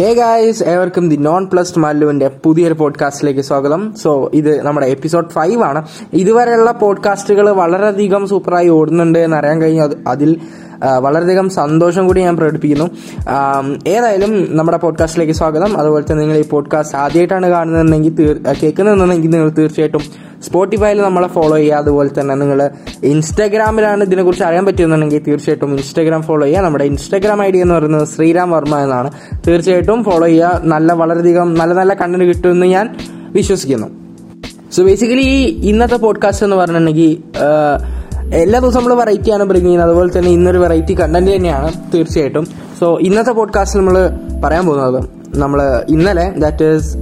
ഹേ guys ഏവർക്കും the non plus മല്ലുവിന്റെ പുതിയൊരു പോഡ്കാസ്റ്റിലേക്ക് സ്വാഗതം. സോ ഇത് നമ്മുടെ എപ്പിസോഡ് ഫൈവ് ആണ്. ഇതുവരെയുള്ള പോഡ്കാസ്റ്റുകൾ വളരെയധികം സൂപ്പറായി ഓടുന്നുണ്ട് എന്ന് അറിയാൻ കഴിഞ്ഞു അതിൽ വളരെയധികം സന്തോഷം കൂടി ഞാൻ പ്രകടിപ്പിക്കുന്നു. ഏതായാലും നമ്മുടെ പോഡ്കാസ്റ്റിലേക്ക് സ്വാഗതം. അതുപോലെ തന്നെ നിങ്ങൾ ഈ പോഡ്കാസ്റ്റ് ആദ്യമായിട്ടാണ് കാണുന്നതെങ്കിൽ തീർ- കേൾക്കുന്നതെന്നുണ്ടെങ്കിൽ നിങ്ങൾ തീർച്ചയായിട്ടും സ്പോട്ടിഫൈയിൽ നമ്മളെ ഫോളോ ചെയ്യുക. അതുപോലെ തന്നെ നിങ്ങൾ ഇൻസ്റ്റാഗ്രാമിലാണ് ഇതിനെക്കുറിച്ച് അറിയാൻ പറ്റുന്നുണ്ടെങ്കിൽ തീർച്ചയായിട്ടും ഇൻസ്റ്റാഗ്രാം ഫോളോ ചെയ്യുക. നമ്മുടെ ഇൻസ്റ്റാഗ്രാം ഐ ഡി എന്ന് പറയുന്നത് ശ്രീരാം വർമ്മ എന്നാണ്. തീർച്ചയായിട്ടും ഫോളോ ചെയ്യുക. നല്ല വളരെയധികം നല്ല നല്ല കണ്ടന്റ് കിട്ടുമെന്ന് ഞാൻ വിശ്വസിക്കുന്നു. സോ ബേസിക്കലി ഈ ഇന്നത്തെ പോഡ്കാസ്റ്റ് എന്ന് പറഞ്ഞിട്ടുണ്ടെങ്കിൽ എല്ലാ ദിവസവും നമ്മൾ വെറൈറ്റി ആണ് ബ്രിങ് ചെയ്യുന്നത് അതുപോലെ തന്നെ ഇന്നൊരു വെറൈറ്റി കണ്ടന്റ് തന്നെയാണ് തീർച്ചയായിട്ടും. സോ ഇന്നത്തെ പോഡ്കാസ്റ്റ് നമ്മൾ പറയാൻ പോകുന്നത് നമ്മൾ ഇന്നലെ ദാറ്റ് ഈസ്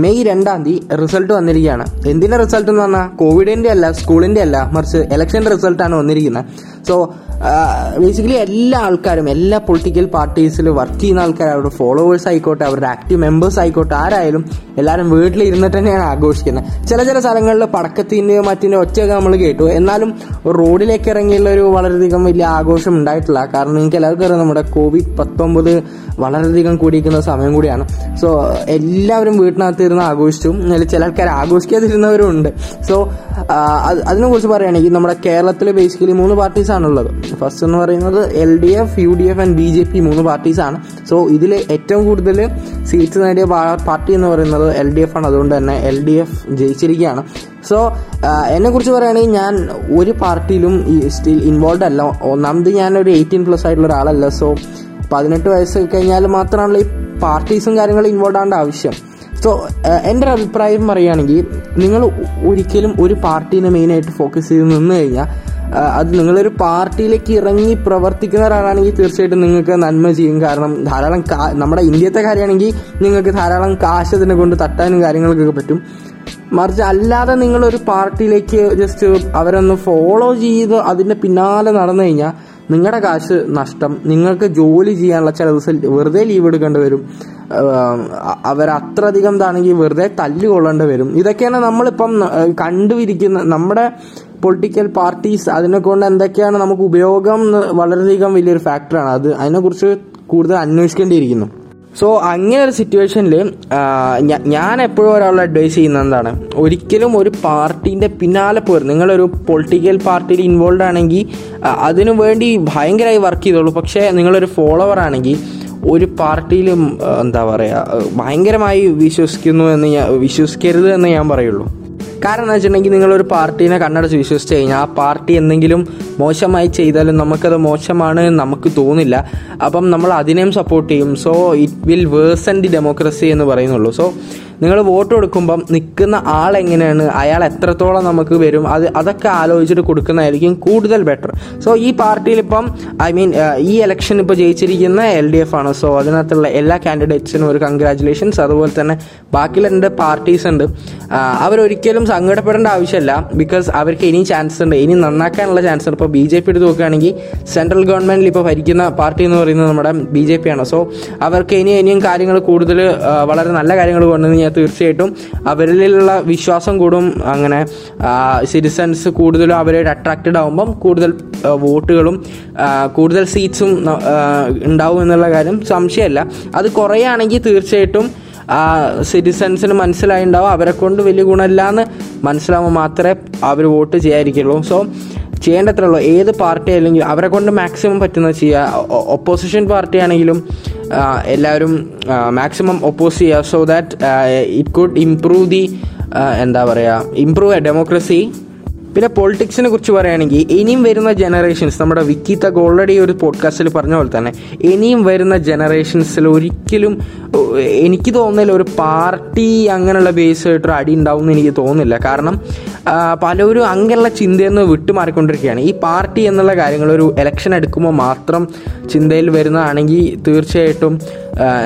മെയ് രണ്ടാം തീയതി റിസൾട്ട് വന്നിരിക്കുകയാണ്. എന്തിന്റെ റിസൾട്ട് എന്ന് പറഞ്ഞാൽ കോവിഡിന്റെ അല്ല സ്കൂളിന്റെ അല്ല മറിച്ച് ഇലക്ഷന്റെ റിസൾട്ടാണ് വന്നിരിക്കുന്നത്. സോ ബേസിക്കലി എല്ലാ ആൾക്കാരും എല്ലാ പൊളിറ്റിക്കൽ പാർട്ടീസിൽ വർക്ക് ചെയ്യുന്ന ആൾക്കാർ അവരുടെ ഫോളോവേഴ്സ് ആയിക്കോട്ടെ അവരുടെ ആക്റ്റീവ് മെമ്പേഴ്സ് ആയിക്കോട്ടെ ആരായാലും എല്ലാവരും വീട്ടിൽ ഇരുന്നിട്ട് തന്നെയാണ് ആഘോഷിക്കുന്നത്. ചില ചില സ്ഥലങ്ങളിൽ പടക്കത്തിന്റെയോ മറ്റിന്റെ ഒറ്റയൊക്കെ നമ്മൾ കേട്ടു. എന്നാലും റോഡിലേക്ക് ഇറങ്ങിയുള്ള ഒരു വളരെയധികം വലിയ ആഘോഷം ഉണ്ടായിട്ടില്ല. കാരണം നിങ്ങൾക്ക് എല്ലാവർക്കും അറിയാം നമ്മുടെ കോവിഡ് പത്തൊമ്പത് വളരെയധികം കൂടിയിരിക്കുന്ന സമയം കൂടിയാണ്. സോ എല്ലാവരും വീട്ടിനകത്ത് ഇരുന്ന് ആഘോഷിച്ചു ചില ആൾക്കാർ ആഘോഷിക്കാതിരുന്നവരും ഉണ്ട്. സോ അതിനെ കുറിച്ച് പറയുകയാണെങ്കിൽ നമ്മുടെ കേരളത്തിൽ ബേസിക്കലി മൂന്ന് പാർട്ടീസ് ആണുള്ളത്. ഫസ്റ്റ് എന്ന് പറയുന്നത് L D F U D F and B J P മൂന്ന് പാർട്ടീസ് ആണ്. സോ ഇതിൽ ഏറ്റവും കൂടുതൽ സീറ്റ് നേടിയ പാർട്ടി എന്ന് പറയുന്നത് എൽ ഡി എഫ് ആണ്. അതുകൊണ്ട് തന്നെ എൽ ഡി എഫ് ജയിച്ചിരിക്കുകയാണ്. സോ എന്നെ കുറിച്ച് പറയുകയാണെങ്കിൽ ഞാൻ ഒരു പാർട്ടിയിലും സ്റ്റിൽ ഇൻവോൾവ് അല്ല. ഒന്നാമത് ഒരു എയ്റ്റീൻ പ്ലസ് ആയിട്ടുള്ള ഒരാളല്ല. സോ പതിനെട്ട് വയസ്സ് കഴിഞ്ഞാൽ മാത്രമാണല്ലോ ഈ പാർട്ടീസും കാര്യങ്ങളും ഇൻവോൾവ് ആവേണ്ട ആവശ്യം. സോ എന്റെ അഭിപ്രായം പറയുകയാണെങ്കിൽ നിങ്ങൾ ഒരിക്കലും ഒരു പാർട്ടീനെ മെയിനായിട്ട് ഫോക്കസ് ചെയ്ത് നിന്ന് കഴിഞ്ഞാൽ അത് നിങ്ങളൊരു പാർട്ടിയിലേക്ക് ഇറങ്ങി പ്രവർത്തിക്കുന്ന ഒരാളാണെങ്കിൽ തീർച്ചയായിട്ടും നിങ്ങൾക്ക് നന്മ ചെയ്യും. കാരണം ധാരാളം നമ്മുടെ ഇന്ത്യത്തെ കാര്യമാണെങ്കിൽ നിങ്ങൾക്ക് ധാരാളം കാശ് അതിനെ കൊണ്ട് തട്ടാനും കാര്യങ്ങൾക്കൊക്കെ പറ്റും. മറിച്ച് അല്ലാതെ നിങ്ങളൊരു പാർട്ടിയിലേക്ക് ജസ്റ്റ് അവരൊന്ന് ഫോളോ ചെയ്ത് അതിന്റെ പിന്നാലെ നടന്നു കഴിഞ്ഞാൽ നിങ്ങളുടെ കാശ് നഷ്ടം നിങ്ങൾക്ക് ജോലി ചെയ്യാനുള്ള ചില ദിവസം വെറുതെ ലീവ് എടുക്കേണ്ടി വരും. അവർ അത്രയധികം ഇതാണെങ്കിൽ വെറുതെ തല്ലുകൊള്ളേണ്ടി വരും. ഇതൊക്കെയാണ് നമ്മളിപ്പം കണ്ടുപിരിക്കുന്ന നമ്മുടെ പൊളിറ്റിക്കൽ പാർട്ടീസ് അതിനെ കൊണ്ട് എന്തൊക്കെയാണ് നമുക്ക് ഉപയോഗം വളരെയധികം വലിയൊരു ഫാക്ടറാണ് അത് അതിനെക്കുറിച്ച് കൂടുതൽ അന്വേഷിക്കേണ്ടിയിരിക്കുന്നു. സോ അങ്ങനെ ഒരു സിറ്റുവേഷനിൽ ഞാൻ എപ്പോഴും ഒരാളെ അഡ്വൈസ് ചെയ്യുന്ന എന്താണ്? ഒരിക്കലും ഒരു പാർട്ടീന്റെ പിന്നാലെ പോരും നിങ്ങളൊരു പൊളിറ്റിക്കൽ പാർട്ടിയിൽ ഇൻവോൾവ് ആണെങ്കിൽ അതിനു വേണ്ടി ഭയങ്കരമായി വർക്ക് ചെയ്തോളൂ. പക്ഷേ നിങ്ങളൊരു ഫോളോവർ ആണെങ്കിൽ ഒരു പാർട്ടിയിലും എന്താ പറയുക ഭയങ്കരമായി വിശ്വസിക്കുന്നു എന്ന് ഞാൻ വിശ്വസിക്കരുത് എന്ന് ഞാൻ പറയുള്ളൂ. കാരണം എന്ന് വെച്ചിട്ടുണ്ടെങ്കിൽ നിങ്ങളൊരു പാർട്ടീനെ കണ്ണടച്ച് വിശ്വസിച്ച് കഴിഞ്ഞാൽ ആ പാർട്ടി എന്തെങ്കിലും മോശമായി ചെയ്താലും നമുക്കത് മോശമാണ് നമുക്ക് തോന്നില്ല. അപ്പം നമ്മൾ അതിനെയും സപ്പോർട്ട് ചെയ്യും. So it will worsen the democracy എന്ന് പറയുന്നുള്ളൂ. സോ നിങ്ങൾ വോട്ട് കൊടുക്കുമ്പം നിൽക്കുന്ന ആൾ എങ്ങനെയാണ്? അയാൾ എത്രത്തോളം നമുക്ക് വരും? അത് അതൊക്കെ ആലോചിച്ചിട്ട് കൊടുക്കുന്നതായിരിക്കും കൂടുതൽ ബെറ്റർ സോ ഈ പാർട്ടിയിൽ ഇപ്പം ഐ മീൻ ഈ ഇലക്ഷൻ ഇപ്പോൾ ജയിച്ചിരിക്കുന്ന എൽ ഡി എഫ് ആണ്. സോ അതിനകത്തുള്ള എല്ലാ കാൻഡിഡേറ്റ്സിനും ഒരു കൺഗ്രാറ്റുലേഷൻസ് അതുപോലെ തന്നെ ബാക്കി രണ്ട് പാർട്ടീസ് ഉണ്ട്. അവരൊരിക്കലും സങ്കടപ്പെടേണ്ട ആവശ്യമില്ല. ബിക്കോസ് അവർക്ക് ഇനിയും ചാൻസ് ഉണ്ട്. ഇനി നന്നാക്കാനുള്ള ചാൻസ് ഉണ്ട്. ഇപ്പോൾ ബി ജെ പി എടുത്ത് നോക്കുകയാണെങ്കിൽ സെൻട്രൽ ഗവൺമെന്റിൽ ഇപ്പോൾ ഭരിക്കുന്ന പാർട്ടി എന്ന് പറയുന്നത് നമ്മുടെ ബി ജെ പി ആണ്. സോ അവർക്ക് ഇനി ഇനിയും കാര്യങ്ങൾ കൂടുതൽ വളരെ നല്ല കാര്യങ്ങൾ കൊണ്ടുവന്ന് ഞാൻ തീർച്ചയായിട്ടും അവരിലുള്ള വിശ്വാസം കൂടും. അങ്ങനെ സിറ്റിസൺസ് കൂടുതലും അവരായിട്ട് അട്രാക്റ്റഡ് ആകുമ്പം കൂടുതൽ വോട്ടുകളും കൂടുതൽ സീറ്റ്സും ഉണ്ടാവും എന്നുള്ള കാര്യം സംശയമല്ല. അത് കുറയുകയാണെങ്കിൽ തീർച്ചയായിട്ടും സിറ്റിസൺസിന് മനസ്സിലായി ഉണ്ടാവും അവരെ കൊണ്ട് വലിയ ഗുണമല്ല എന്ന് മനസ്സിലാവുമ്പോൾ മാത്രമേ അവർ വോട്ട് ചെയ്യാതിരിക്കുള്ളൂ. സോ ചെയ്യേണ്ടത്രേ ഉള്ളൂ. ഏത് പാർട്ടി അല്ലെങ്കിൽ അവരെ കൊണ്ട് മാക്സിമം പറ്റുന്നത് ചെയ്യുക ഒപ്പോസിഷൻ പാർട്ടി ആണെങ്കിലും എല്ലാവരും മാക്സിമം ഒപ്പോസ് ചെയ്യുക so that it could improve the എന്താ പറയുക ഇംപ്രൂവ് എ ഡെമോക്രസി പിന്നെ പൊളിറ്റിക്സിനെ കുറിച്ച് പറയുകയാണെങ്കിൽ ഇനിയും വരുന്ന ജനറേഷൻസ് നമ്മുടെ വിക്കി തക്ക് ഓൾറെഡി ഒരു പോഡ്കാസ്റ്റിൽ പറഞ്ഞ പോലെ തന്നെ ഇനിയും വരുന്ന ജനറേഷൻസിൽ ഒരിക്കലും എനിക്ക് തോന്നുന്നില്ല ഒരു പാർട്ടി അങ്ങനെയുള്ള ബേസ് ആയിട്ടൊരു അടി ഉണ്ടാവും എന്ന് എനിക്ക് തോന്നുന്നില്ല. കാരണം പലരും അങ്ങനെയുള്ള ചിന്തയിൽ നിന്ന് വിട്ടുമാറിക്കൊണ്ടിരിക്കുകയാണ്. ഈ പാർട്ടി എന്നുള്ള കാര്യങ്ങൾ ഒരു ഇലക്ഷൻ എടുക്കുമ്പോൾ മാത്രം ചിന്തയിൽ വരുന്നതാണെങ്കിൽ തീർച്ചയായിട്ടും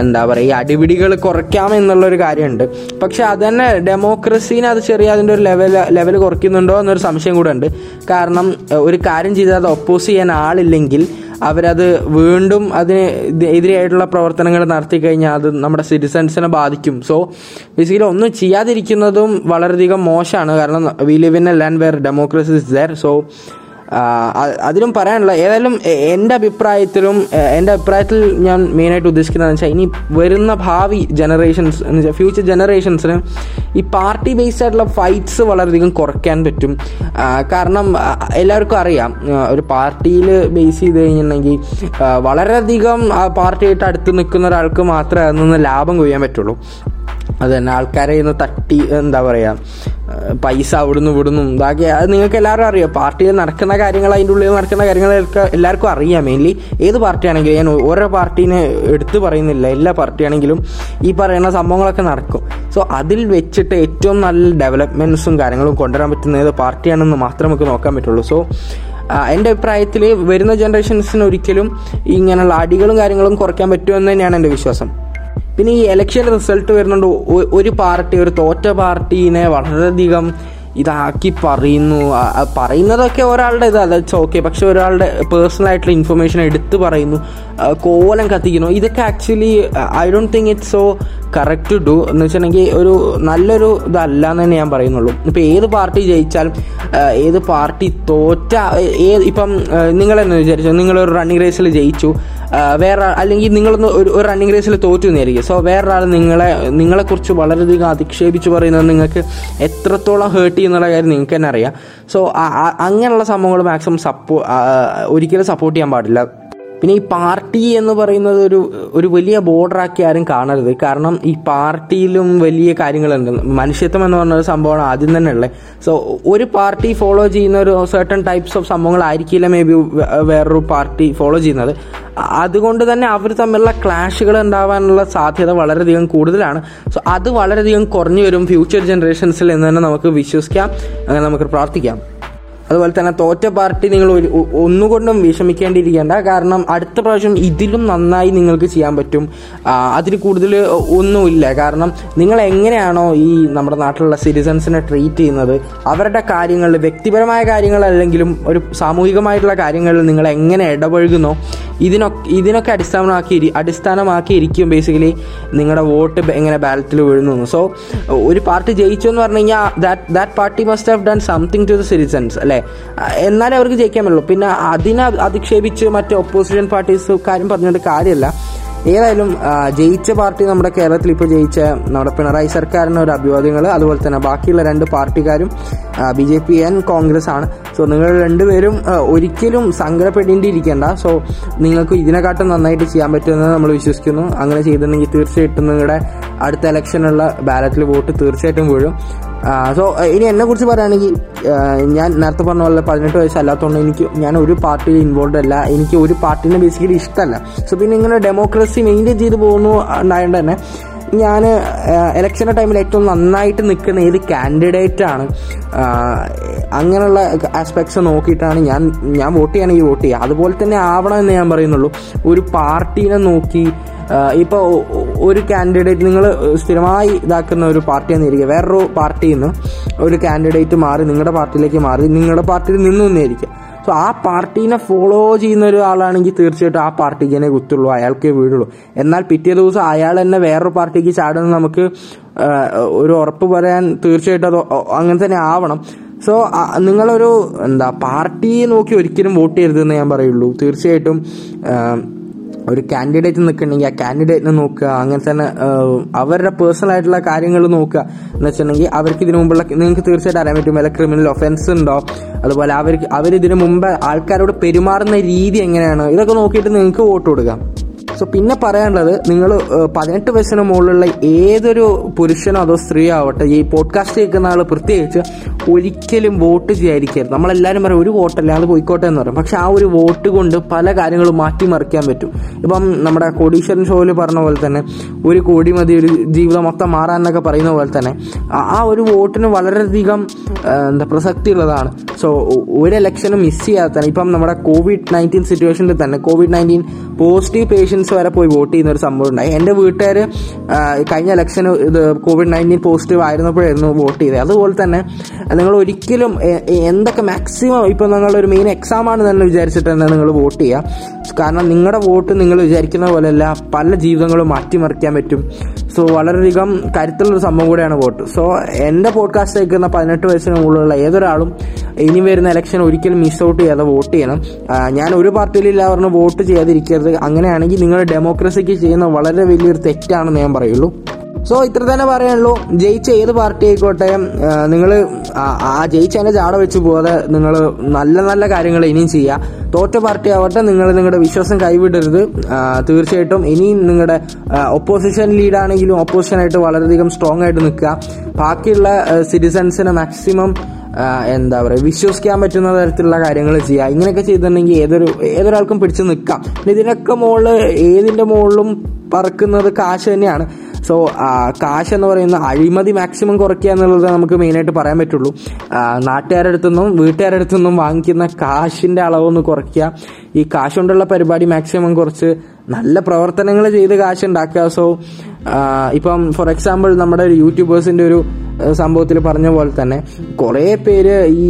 എന്താ പറയുക ഈ അടിപിടികൾ കുറയ്ക്കാം എന്നുള്ളൊരു കാര്യമുണ്ട്. പക്ഷെ അത് തന്നെ ഡെമോക്രസീനെ അത് ചെറിയ അതിന്റെ ഒരു ലെവൽ ലെവൽ കുറയ്ക്കുന്നുണ്ടോ എന്നൊരു സംശയം കൂടെ ഉണ്ട്. കാരണം ഒരു കാര്യം ചെയ്താൽ അത് ഒപ്പോസ് ചെയ്യാൻ ആളില്ലെങ്കിൽ അവരത് വീണ്ടും അതിന് എതിരെയായിട്ടുള്ള പ്രവർത്തനങ്ങൾ നടത്തി കഴിഞ്ഞാൽ അത് നമ്മുടെ സിറ്റിസൺസിനെ ബാധിക്കും. സോ ബേസിക്കലി ഒന്നും ചെയ്യാതിരിക്കുന്നതും വളരെയധികം മോശമാണ്. കാരണം we live in a land where democracy is there so അതിലും പറയാനുള്ള ഏതായാലും എന്റെ അഭിപ്രായത്തിലും എന്റെ അഭിപ്രായത്തിൽ ഞാൻ മെയിനായിട്ട് ഉദ്ദേശിക്കുന്നതെന്ന് വെച്ചാൽ ഇനി വരുന്ന ഭാവി ജനറേഷൻസ് എന്ന് വെച്ചാൽ ഫ്യൂച്ചർ ജനറേഷൻസിന് ഈ പാർട്ടി ബേസ്ഡ് ആയിട്ടുള്ള ഫൈറ്റ്സ് വളരെയധികം കുറയ്ക്കാൻ പറ്റും. കാരണം എല്ലാവർക്കും അറിയാം ഒരു പാർട്ടിയിൽ ബേസ് ചെയ്ത് കഴിഞ്ഞിട്ടുണ്ടെങ്കിൽ വളരെയധികം പാർട്ടിയായിട്ട് അടുത്ത് നിൽക്കുന്ന ഒരാൾക്ക് മാത്രമേ അതിൽ നിന്ന് ലാഭം കൊയ്യാൻ പറ്റുള്ളൂ. അത് തന്നെ ആൾക്കാരെ ഇന്ന് തട്ടി എന്താ പറയുക പൈസ അവിടുന്ന് ഇവിടുന്നും ഇതാക്കി. അത് നിങ്ങൾക്ക് എല്ലാവരും അറിയാം. പാർട്ടിയിൽ നടക്കുന്ന കാര്യങ്ങൾ അതിന്റെ ഉള്ളിൽ നടക്കുന്ന കാര്യങ്ങളൊക്കെ എല്ലാവർക്കും അറിയാം. മെയിൻലി ഏത് പാർട്ടിയാണെങ്കിലും ഞാൻ ഓരോ പാർട്ടീനെ എടുത്തു പറയുന്നില്ല. എല്ലാ പാർട്ടിയാണെങ്കിലും ഈ പറയുന്ന സംഭവങ്ങളൊക്കെ നടക്കും. സോ അതിൽ വെച്ചിട്ട് ഏറ്റവും നല്ല ഡെവലപ്മെന്റ്സും കാര്യങ്ങളും കൊണ്ടുവരാൻ പറ്റുന്ന ഏത് പാർട്ടിയാണെന്ന് മാത്രം നമുക്ക് നോക്കാൻ പറ്റുള്ളൂ. സോ എന്റെ അഭിപ്രായത്തിൽ വരുന്ന ജനറേഷൻസിന് ഒരിക്കലും ഇങ്ങനെയുള്ള അടികളും കാര്യങ്ങളും കുറയ്ക്കാൻ പറ്റുമെന്ന് തന്നെയാണ് എന്റെ വിശ്വാസം. പിന്നെ ഈ ഇലക്ഷൻ റിസൾട്ട് വരുന്നുണ്ട്. ഒരു പാർട്ടി ഒരു തോറ്റ പാർട്ടീനെ വളരെയധികം ഇതാക്കി പറയുന്നു. പറയുന്നതൊക്കെ ഒരാളുടെ ഇത് അല്ല ഓക്കെ പക്ഷെ ഒരാളുടെ പേഴ്സണൽ ആയിട്ടുള്ള ഇൻഫർമേഷൻ എടുത്ത് പറയുന്നു. കോലം കത്തിക്കുന്നു. ഇതൊക്കെ actually I don't think it's so correct to do എന്ന് വെച്ചിട്ടുണ്ടെങ്കിൽ ഒരു നല്ലൊരു ഇതല്ല എന്ന് തന്നെ ഞാൻ പറയുന്നുള്ളൂ. ഇപ്പം ഏത് പാർട്ടി ജയിച്ചാൽ ഏത് പാർട്ടി തോറ്റ ഏത് ഇപ്പം നിങ്ങൾ എന്ന് വിചാരിച്ചു നിങ്ങളൊരു റണ്ണിങ് റേസിൽ ജയിച്ചു. വേറെ അല്ലെങ്കിൽ നിങ്ങളൊന്ന് ഒരു ഒരു റണ്ണിങ് റേസിൽ തോറ്റു എന്നായിരിക്കും. സോ വേറൊരാൾ നിങ്ങളെ നിങ്ങളെക്കുറിച്ച് വളരെയധികം അധിക്ഷേപിച്ച് പറയുന്നത് നിങ്ങൾക്ക് എത്രത്തോളം ഹേർട്ട് ചെയ്യുന്നുള്ള കാര്യം നിങ്ങൾക്ക് തന്നെ അറിയാം. സോ അങ്ങനെയുള്ള സംഭവങ്ങൾ മാക്സിമം സപ്പോ ഒരിക്കലും സപ്പോർട്ട് ചെയ്യാൻ പാടില്ല. പിന്നെ ഈ പാർട്ടി എന്ന് പറയുന്നത് ഒരു ഒരു വലിയ ബോർഡറാക്കി ആരും കാണരുത്. കാരണം ഈ പാർട്ടിയിലും വലിയ കാര്യങ്ങളുണ്ട്. മനുഷ്യത്വം എന്ന് പറഞ്ഞ ഒരു സംഭവമാണ് ആദ്യം തന്നെ ഉള്ളത് സോ ഒരു പാർട്ടി ഫോളോ ചെയ്യുന്ന ഒരു സർട്ടൺ ടൈപ്സ് ഓഫ് സംഭവങ്ങളായിരിക്കില്ല മേ ബി വേറൊരു പാർട്ടി ഫോളോ ചെയ്യുന്നത്. അതുകൊണ്ട് തന്നെ അവർ തമ്മിലുള്ള ക്ലാഷുകൾ ഉണ്ടാവാനുള്ള സാധ്യത വളരെയധികം കൂടുതലാണ്. സോ അത് വളരെയധികം കുറഞ്ഞു വരും ഫ്യൂച്ചർ ജനറേഷൻസിൽ എന്ന് തന്നെ നമുക്ക് വിശ്വസിക്കാം. അങ്ങനെ നമുക്ക് പ്രാർത്ഥിക്കാം. അതുപോലെ തന്നെ തോറ്റ പാർട്ടി നിങ്ങൾ ഒന്നുകൊണ്ടും വിഷമിക്കേണ്ടിയിരിക്കേണ്ട. കാരണം അടുത്ത പ്രാവശ്യം ഇതിലും നന്നായി നിങ്ങൾക്ക് ചെയ്യാൻ പറ്റും. അതിൽ കൂടുതൽ ഒന്നുമില്ല. കാരണം നിങ്ങൾ എങ്ങനെയാണോ ഈ നമ്മുടെ നാട്ടിലുള്ള സിറ്റിസൺസിനെ ട്രീറ്റ് ചെയ്യുന്നത് അവരുടെ കാര്യങ്ങളിൽ വ്യക്തിപരമായ കാര്യങ്ങളല്ലെങ്കിലും ഒരു സാമൂഹികമായിട്ടുള്ള കാര്യങ്ങളിൽ നിങ്ങൾ എങ്ങനെ ഇടപഴകുന്നു ഇതിനൊക്കെ ഇതിനൊക്കെ അടിസ്ഥാനമാക്കി അടിസ്ഥാനമാക്കിയിരിക്കും ബേസിക്കലി നിങ്ങളുടെ വോട്ട് എങ്ങനെ ബാലറ്റിൽ വീഴുന്നു. സോ ഒരു പാർട്ടി ജയിച്ചു എന്ന് പറഞ്ഞു കഴിഞ്ഞാൽ that that party must have done something to the citizens അല്ലേ? എന്നാലേ അവർക്ക് ജയിക്കാൻ പറ്റുള്ളൂ പിന്നെ അതിനെ അധിക്ഷേപിച്ച് മറ്റേ ഒപ്പോസിഷൻ പാർട്ടീസ് കാര്യം പറഞ്ഞിട്ട് കാര്യമല്ല ഏതായാലും ജയിച്ച പാർട്ടി നമ്മുടെ കേരളത്തിൽ ഇപ്പോൾ ജയിച്ച നമ്മുടെ പിണറായി സർക്കാരിന് ഒരു അഭിവാദ്യങ്ങൾ അതുപോലെ തന്നെ ബാക്കിയുള്ള രണ്ട് പാർട്ടിക്കാരും B J P and Congress ആണ്. സോ നിങ്ങൾ രണ്ടുപേരും ഒരിക്കലും സങ്കടപ്പെടേണ്ടിയിരിക്കേണ്ട. സോ നിങ്ങൾക്ക് ഇതിനെക്കാട്ടും നന്നായിട്ട് ചെയ്യാൻ പറ്റുമെന്ന് നമ്മൾ വിശ്വസിക്കുന്നു. അങ്ങനെ ചെയ്തിട്ടുണ്ടെങ്കിൽ തീർച്ചയായിട്ടും നിങ്ങളുടെ അടുത്ത ഇലക്ഷനുള്ള ബാലറ്റിൽ വോട്ട് തീർച്ചയായിട്ടും വീഴും. സോ ഇനി എന്നെ കുറിച്ച് പറയുകയാണെങ്കിൽ ഞാൻ നേരത്തെ പറഞ്ഞ പോലെ പതിനെട്ട് വയസ്സല്ലാത്തതുകൊണ്ട് എനിക്ക് ഞാൻ ഒരു പാർട്ടിയിൽ ഇൻവോൾവ് അല്ല. എനിക്ക് ഒരു പാർട്ടിനെ ബേസിക്കലി ഇഷ്ടമല്ല സോ പിന്നെ ഇങ്ങനെ ഡെമോക്രസി മെയിന്റെയിൻ ചെയ്ത് പോകുന്നു ഉണ്ടായതുകൊണ്ട് തന്നെ ഞാൻ ഇലക്ഷന്റെ ടൈമിൽ ഏറ്റവും നന്നായിട്ട് നിൽക്കുന്ന ഏത് കാൻഡിഡേറ്റ് ആണ് അങ്ങനെയുള്ള ആസ്പെക്ട്സ് നോക്കിയിട്ടാണ് ഞാൻ ഞാൻ വോട്ട് ചെയ്യണമെങ്കിൽ വോട്ട് ചെയ്യുക അതുപോലെ തന്നെ ആവണം എന്ന് ഞാൻ പറയുന്നുള്ളൂ. ഒരു പാർട്ടീനെ നോക്കി ഇപ്പോൾ ഒരു കാൻഡിഡേറ്റ് നിങ്ങൾ സ്ഥിരമായി ഇതാക്കുന്ന ഒരു പാർട്ടി എന്നിരിക്കുക വേറൊരു പാർട്ടിയിൽ നിന്ന് ഒരു കാൻഡിഡേറ്റ് മാറി നിങ്ങളുടെ പാർട്ടിയിലേക്ക് മാറി നിങ്ങളുടെ പാർട്ടിയിൽ നിന്നു തന്നെയായിരിക്കും സോ ആ പാർട്ടീനെ ഫോളോ ചെയ്യുന്ന ഒരാളാണെങ്കിൽ തീർച്ചയായിട്ടും ആ പാർട്ടിക്ക് തന്നെ കുത്തുള്ളൂ അയാൾക്കേ വീടുള്ളൂ എന്നാൽ പിറ്റേ ദിവസം അയാൾ തന്നെ വേറൊരു പാർട്ടിക്ക് ചാടുന്ന നമുക്ക് ഒരു ഉറപ്പ് പറയാൻ തീർച്ചയായിട്ടും അത് അങ്ങനെ തന്നെ ആവണം. സോ നിങ്ങളൊരു എന്താ പാർട്ടിയെ നോക്കി ഒരിക്കലും വോട്ട് ചെയ്യരുതെന്ന് ഞാൻ പറയുള്ളൂ. തീർച്ചയായിട്ടും ഒരു കാൻഡിഡേറ്റ് നിൽക്കണമെങ്കിൽ ആ കാൻഡിഡേറ്റിനെ നോക്കുക അങ്ങനെ തന്നെ അവരുടെ പേഴ്സണൽ ആയിട്ടുള്ള കാര്യങ്ങൾ നോക്കുക. എന്ന് വെച്ചിട്ടുണ്ടെങ്കിൽ അവർക്ക് ഇതിനു മുമ്പുള്ള നിങ്ങൾക്ക് തീർച്ചയായിട്ടും അറിയാൻ പറ്റും വല്ല ക്രിമിനൽ ഒഫൻസ് ഉണ്ടോ? അതുപോലെ അവർക്ക് അവരിതിനു മുമ്പ് ആൾക്കാരോട് പെരുമാറുന്ന രീതി എങ്ങനെയാണ്? ഇതൊക്കെ നോക്കിയിട്ട് നിങ്ങൾക്ക് വോട്ട് കൊടുക്കാം. സോ പിന്നെ പറയാനുള്ളത് നിങ്ങൾ പതിനെട്ട് വയസ്സിന് മുകളിലുള്ള ഏതൊരു പുരുഷനോ അതോ സ്ത്രീയോ ആവട്ടെ ഈ പോഡ്കാസ്റ്റ് കേൾക്കുന്ന ആൾ പ്രത്യേകിച്ച് ഒരിക്കലും വോട്ട് ചെയ്യാതിരിക്കരുത്. നമ്മളെല്ലാവരും പറയും ഒരു വോട്ടല്ല അത് പോയിക്കോട്ടെ എന്ന് പറയും. പക്ഷെ ആ ഒരു വോട്ട് കൊണ്ട് പല കാര്യങ്ങളും മാറ്റിമറിക്കാൻ പറ്റും. ഇപ്പം നമ്മുടെ കോടീശ്വരൻ ഷോയിൽ പറഞ്ഞ പോലെ തന്നെ ഒരു കോടി മതി ഒരു ജീവിതം മൊത്തം മാറാൻ എന്നൊക്കെ പറയുന്ന പോലെ തന്നെ ആ- ഒരു വോട്ടിന് വളരെയധികം എന്താ പ്രസക്തി ഉള്ളതാണ് സോ ഒരു ഇലക്ഷനും മിസ് ചെയ്യാതെ തന്നെ ഇപ്പം നമ്മുടെ കോവിഡ് നയന്റീൻ സിറ്റുവേഷനിൽ തന്നെ കോവിഡ് നയന്റീൻ പോസിറ്റീവ് പേഷ്യൻസ് വരെ പോയി വോട്ട് ചെയ്യുന്ന ഒരു സംഭവം ഉണ്ടായി. എന്റെ വീട്ടുകാർ കഴിഞ്ഞ ഇലക്ഷന് ഇത് കോവിഡ് നയന്റീൻ പോസിറ്റീവ് ആയിരുന്നപ്പോഴായിരുന്നു വോട്ട് ചെയ്തത്. അതുപോലെ തന്നെ നിങ്ങൾ ഒരിക്കലും എന്തൊക്കെ മാക്സിമം ഇപ്പം നിങ്ങളൊരു മെയിൻ എക്സാം ആണ് തന്നെ വിചാരിച്ചിട്ട് തന്നെ നിങ്ങൾ വോട്ട് ചെയ്യുക. കാരണം നിങ്ങളുടെ വോട്ട് നിങ്ങൾ വിചാരിക്കുന്ന പോലെയല്ല പല ജീവിതങ്ങളും മാറ്റിമറിക്കാൻ പറ്റും. സോ വളരെയധികം കരുത്തുള്ളൊരു സംഭവം കൂടിയാണ് വോട്ട്. സോ എന്റെ പോഡ്കാസ്റ്റ് കേൾക്കുന്ന പതിനെട്ട് വയസ്സിന് മുകളിലുള്ള ഏതൊരാളും ഇനി വരുന്ന ഇലക്ഷൻ ഒരിക്കലും മിസ് ഔട്ട് ചെയ്യാതെ വോട്ട് ചെയ്യണം. ഞാൻ ഒരു പാർട്ടിയിലില്ല പറഞ്ഞ് വോട്ട് ചെയ്യാതിരിക്കരുത്. അങ്ങനെയാണെങ്കിൽ നിങ്ങൾ ഡെമോക്രസിക്ക് ചെയ്യുന്ന വളരെ വലിയൊരു തെറ്റാണെന്ന് ഞാൻ പറയുള്ളൂ. സോ ഇത്ര തന്നെ പറയാനുള്ളൂ. ജയിച്ച ഏത് പാർട്ടി ആയിക്കോട്ടെ നിങ്ങൾ ആ ജയിച്ചതിന്റെ ജാട വെച്ച് പോകാതെ നിങ്ങൾ നല്ല നല്ല കാര്യങ്ങൾ ഇനിയും ചെയ്യുക തോറ്റ പാർട്ടി ആവട്ടെ നിങ്ങൾ നിങ്ങളുടെ വിശ്വാസം കൈവിടരുത്. തീർച്ചയായിട്ടും ഇനിയും നിങ്ങളുടെ ഒപ്പോസിഷൻ ലീഡാണെങ്കിലും ഓപ്പോസിഷനായിട്ട് വളരെയധികം സ്ട്രോങ് ആയിട്ട് നിൽക്കുക. ബാക്കിയുള്ള സിറ്റിസൺസിനെ മാക്സിമം എന്താ പറയുക വിശ്വസിക്കാൻ പറ്റുന്ന തരത്തിലുള്ള കാര്യങ്ങൾ ചെയ്യുക. ഇങ്ങനെയൊക്കെ ചെയ്തിട്ടുണ്ടെങ്കിൽ ഏതൊരു ഏതൊരാൾക്കും പിടിച്ചു നിൽക്കാം. ഇതിനൊക്കെ മുകളിൽ ഏതിന്റെ മുകളിലും പറക്കുന്നത് കാശ് തന്നെയാണ്. സോ കാശ് എന്ന് പറയുന്ന അഴിമതി മാക്സിമം കുറയ്ക്കുക എന്നുള്ളത് നമുക്ക് മെയിനായിട്ട് പറയാൻ പറ്റുള്ളൂ. നാട്ടുകാരുടെ അടുത്തുനിന്നും വീട്ടുകാരുടെ അടുത്തുനിന്നും വാങ്ങിക്കുന്ന കാശിന്റെ അളവൊന്ന് കുറയ്ക്കുക. ഈ കാശ് കൊണ്ടുള്ള പരിപാടി മാക്സിമം കുറച്ച് നല്ല പ്രവർത്തനങ്ങൾ ചെയ്ത് കാശ് ഉണ്ടാക്കുക. സോ ഇപ്പം ഫോർ എക്സാമ്പിൾ നമ്മുടെ ഒരു യൂട്യൂബേഴ്സിന്റെ ഒരു സംഭവത്തിൽ പറഞ്ഞ പോലെ തന്നെ കുറേ പേര് ഈ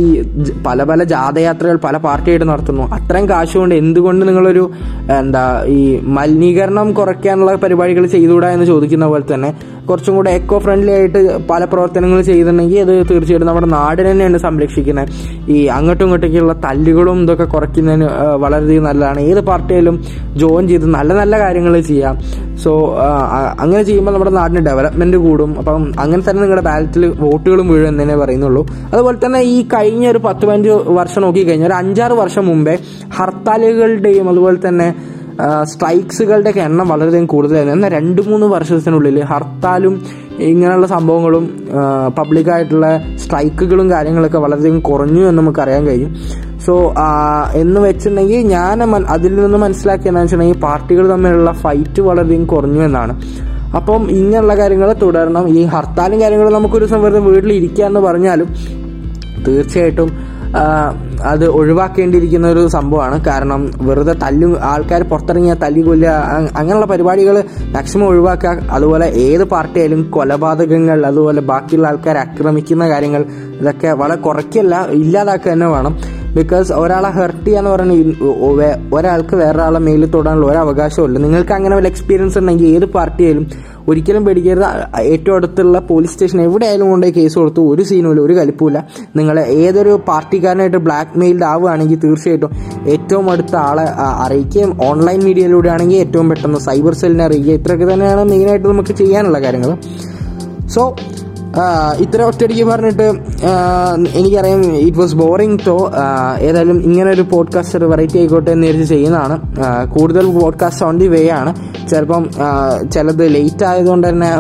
പല പല ജാഥയാത്രകൾ പല പാർട്ടിയായിട്ട് നടത്തുന്നു. അത്രയും കാശ് കൊണ്ട് എന്തുകൊണ്ട് നിങ്ങളൊരു എന്താ ഈ മലിനീകരണം കുറയ്ക്കാനുള്ള പരിപാടികൾ ചെയ്തുകൂടാ എന്ന് ചോദിക്കുന്ന പോലെ തന്നെ കുറച്ചും കൂടെ എക്കോ ഫ്രണ്ട്ലി ആയിട്ട് പല പ്രവർത്തനങ്ങൾ ചെയ്തിട്ടുണ്ടെങ്കിൽ അത് തീർച്ചയായിട്ടും നമ്മുടെ നാടിനെ തന്നെയാണ് സംരക്ഷിക്കുന്നത്. ഈ അങ്ങോട്ടും ഇങ്ങോട്ടേക്കുള്ള തല്ലുകളും ഇതൊക്കെ കുറയ്ക്കുന്നതിന് വളരെയധികം നല്ലതാണ്. ഏത് പാർട്ടിയിലും ജോയിൻ ചെയ്ത് നല്ല നല്ല കാര്യങ്ങൾ ചെയ്യാം. സോ അങ്ങനെ ചെയ്യുമ്പോൾ നമ്മുടെ നാടിന് ഡെവലപ്മെന്റ് കൂടും. അപ്പം അങ്ങനെ തന്നെ നിങ്ങളുടെ ബാലറ്റിൽ വോട്ടുകളും വീഴും എന്ന് തന്നെ പറയുന്നുള്ളൂ. അതുപോലെ തന്നെ ഈ കഴിഞ്ഞ ഒരു പത്ത് പതിനഞ്ച് വർഷം നോക്കിക്കഴിഞ്ഞാൽ ഒരു അഞ്ചാറ് വർഷം മുമ്പേ ഹർത്താലുകളുടെയും അതുപോലെ തന്നെ സ്ട്രൈക്സുകളുടെ ഒക്കെ എണ്ണം വളരെയധികം കൂടുതലായിരുന്നു. എന്നാൽ രണ്ട് മൂന്ന് വർഷത്തിനുള്ളിൽ ഹർത്താലും ഇങ്ങനെയുള്ള സംഭവങ്ങളും പബ്ലിക്കായിട്ടുള്ള സ്ട്രൈക്കുകളും കാര്യങ്ങളൊക്കെ വളരെയധികം കുറഞ്ഞു എന്ന് നമുക്ക് അറിയാൻ കഴിയും. സോ എന്ന് വെച്ചിട്ടുണ്ടെങ്കിൽ ഞാൻ അതിൽ നിന്ന് മനസ്സിലാക്കിയെന്ന് വെച്ചിട്ടുണ്ടെങ്കിൽ പാർട്ടികൾ തമ്മിലുള്ള ഫൈറ്റ് വളരെയധികം കുറഞ്ഞു എന്നാണ്. അപ്പം ഇങ്ങനെയുള്ള കാര്യങ്ങൾ തുടരണം. ഈ ഹർത്താലും കാര്യങ്ങളും നമുക്കൊരു ദിവസം വെറുതെ വീട്ടിൽ ഇരിക്കുക എന്ന് പറഞ്ഞാലും തീർച്ചയായിട്ടും അത് ഒഴിവാക്കേണ്ടിയിരിക്കുന്ന ഒരു സംഭവമാണ്. കാരണം വെറുതെ തല്ലു ആൾക്കാർ പുറത്തിറങ്ങിയ തല്ലി കൊല്ലുക അങ്ങനെയുള്ള പരിപാടികൾ മാക്സിമം ഒഴിവാക്കുക. അതുപോലെ ഏത് പാർട്ടിയായാലും കൊലപാതകങ്ങൾ അതുപോലെ ബാക്കിയുള്ള ആൾക്കാരെ ആക്രമിക്കുന്ന കാര്യങ്ങൾ ഇതൊക്കെ വളരെ കുറയ്ക്കല്ല ഇല്ലാതാക്കുക തന്നെ വേണം. ബിക്കോസ് ഒരാളെ ഹെർട്ട് ചെയ്യാന്ന് വേ- ഒരാൾക്ക് വേറൊരാളെ മേലിൽ തൊടാനുള്ള ഒരു അവകാശമില്ല നിങ്ങൾക്ക് അങ്ങനെ വല്ല എക്സ്പീരിയൻസ് ഉണ്ടെങ്കിൽ ഏത് പാർട്ടിയായാലും ഒരിക്കലും പേടിക്കരുത്. ഏറ്റവും അടുത്തുള്ള പോലീസ് സ്റ്റേഷൻ എവിടെയായാലും കൊണ്ടുപോയി കേസ് കൊടുത്തു ഒരു സീനുമില്ല ഒരു കലിപ്പുമില്ല. നിങ്ങൾ ഏതൊരു പാർട്ടിക്കാരനായിട്ട് ബ്ലാക്ക് മെയിൽഡ് ആവുകയാണെങ്കിൽ തീർച്ചയായിട്ടും ഏറ്റവും അടുത്ത ആളെ അറിയിക്കുകയും ഓൺലൈൻ മീഡിയയിലൂടെ ആണെങ്കിൽ ഏറ്റവും പെട്ടെന്ന് സൈബർ സെല്ലിനെ അറിയിക്കുക ഇത്രയൊക്കെ തന്നെയാണ് മെയിനായിട്ട് നമുക്ക് ചെയ്യാനുള്ള കാര്യങ്ങൾ. സോ ഇത്ര ഒറ്റയടിക്ക് പറഞ്ഞിട്ട് എനിക്കറിയാം ഇറ്റ് വാസ് ബോറിങ് ടോ ഏതായാലും ഇങ്ങനെ ഒരു പോഡ്കാസ്റ്റർ വെറൈറ്റി ആയിക്കോട്ടെ എന്ന് വിചാരിച്ച് ചെയ്യുന്നതാണ്. കൂടുതൽ പോഡ്കാസ്റ്റ് ഓൺ ദി വേ ആണ്. ചിലപ്പം ചിലത് ലേറ്റ് ആയതുകൊണ്ട് തന്നെ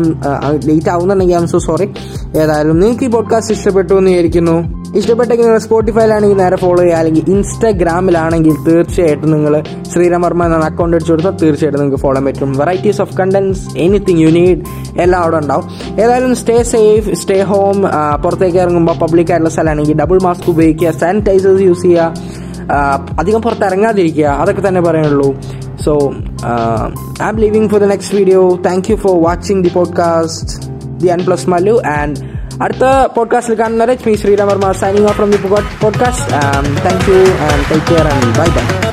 ലേറ്റ് ആവുന്നുണ്ടെങ്കിൽ ഐ എം സോ സോറി ഏതായാലും നിങ്ങൾക്ക് ഈ പോഡ്കാസ്റ്റ് ഇഷ്ടപ്പെട്ടു എന്ന് വിചാരിക്കുന്നു. ഇഷ്ടപ്പെട്ടെങ്കിൽ നിങ്ങൾ സ്പോട്ടിഫൈയിലാണെങ്കിൽ നേരെ ഫോളോ ചെയ്യുക. അല്ലെങ്കിൽ ഇൻസ്റ്റാഗ്രാമിലാണെങ്കിൽ തീർച്ചയായിട്ടും നിങ്ങൾ ശ്രീരാം വർമ്മ എന്ന അക്കൗണ്ട് അടിച്ചു കൊടുത്താൽ തീർച്ചയായിട്ടും നിങ്ങൾക്ക് ഫോളോ പറ്റും. Varieties of contents anything you need എല്ലാം അവിടെ ഉണ്ടാവും. ഏതായാലും സ്റ്റേ സേഫ് സ്റ്റേ ഹോം പുറത്തേക്ക് ഇറങ്ങുമ്പോൾ പബ്ലിക് ആയിട്ടുള്ള സ്ഥലമാണെങ്കിൽ ഡബിൾ മാസ്ക് ഉപയോഗിക്കുക സാനിറ്റൈസേഴ്സ് യൂസ് ചെയ്യുക അധികം പുറത്തിറങ്ങാതിരിക്കുക അതൊക്കെ തന്നെ പറയാനുള്ളൂ so I am leaving for the next video thank you for watching the podcast the un plus Mallu and അടുത്ത പോഡ്കാസ്റ്റിൽ കാണുന്നവരെ me Sriram Varma signing off from the podcast thank you and take care and bye bye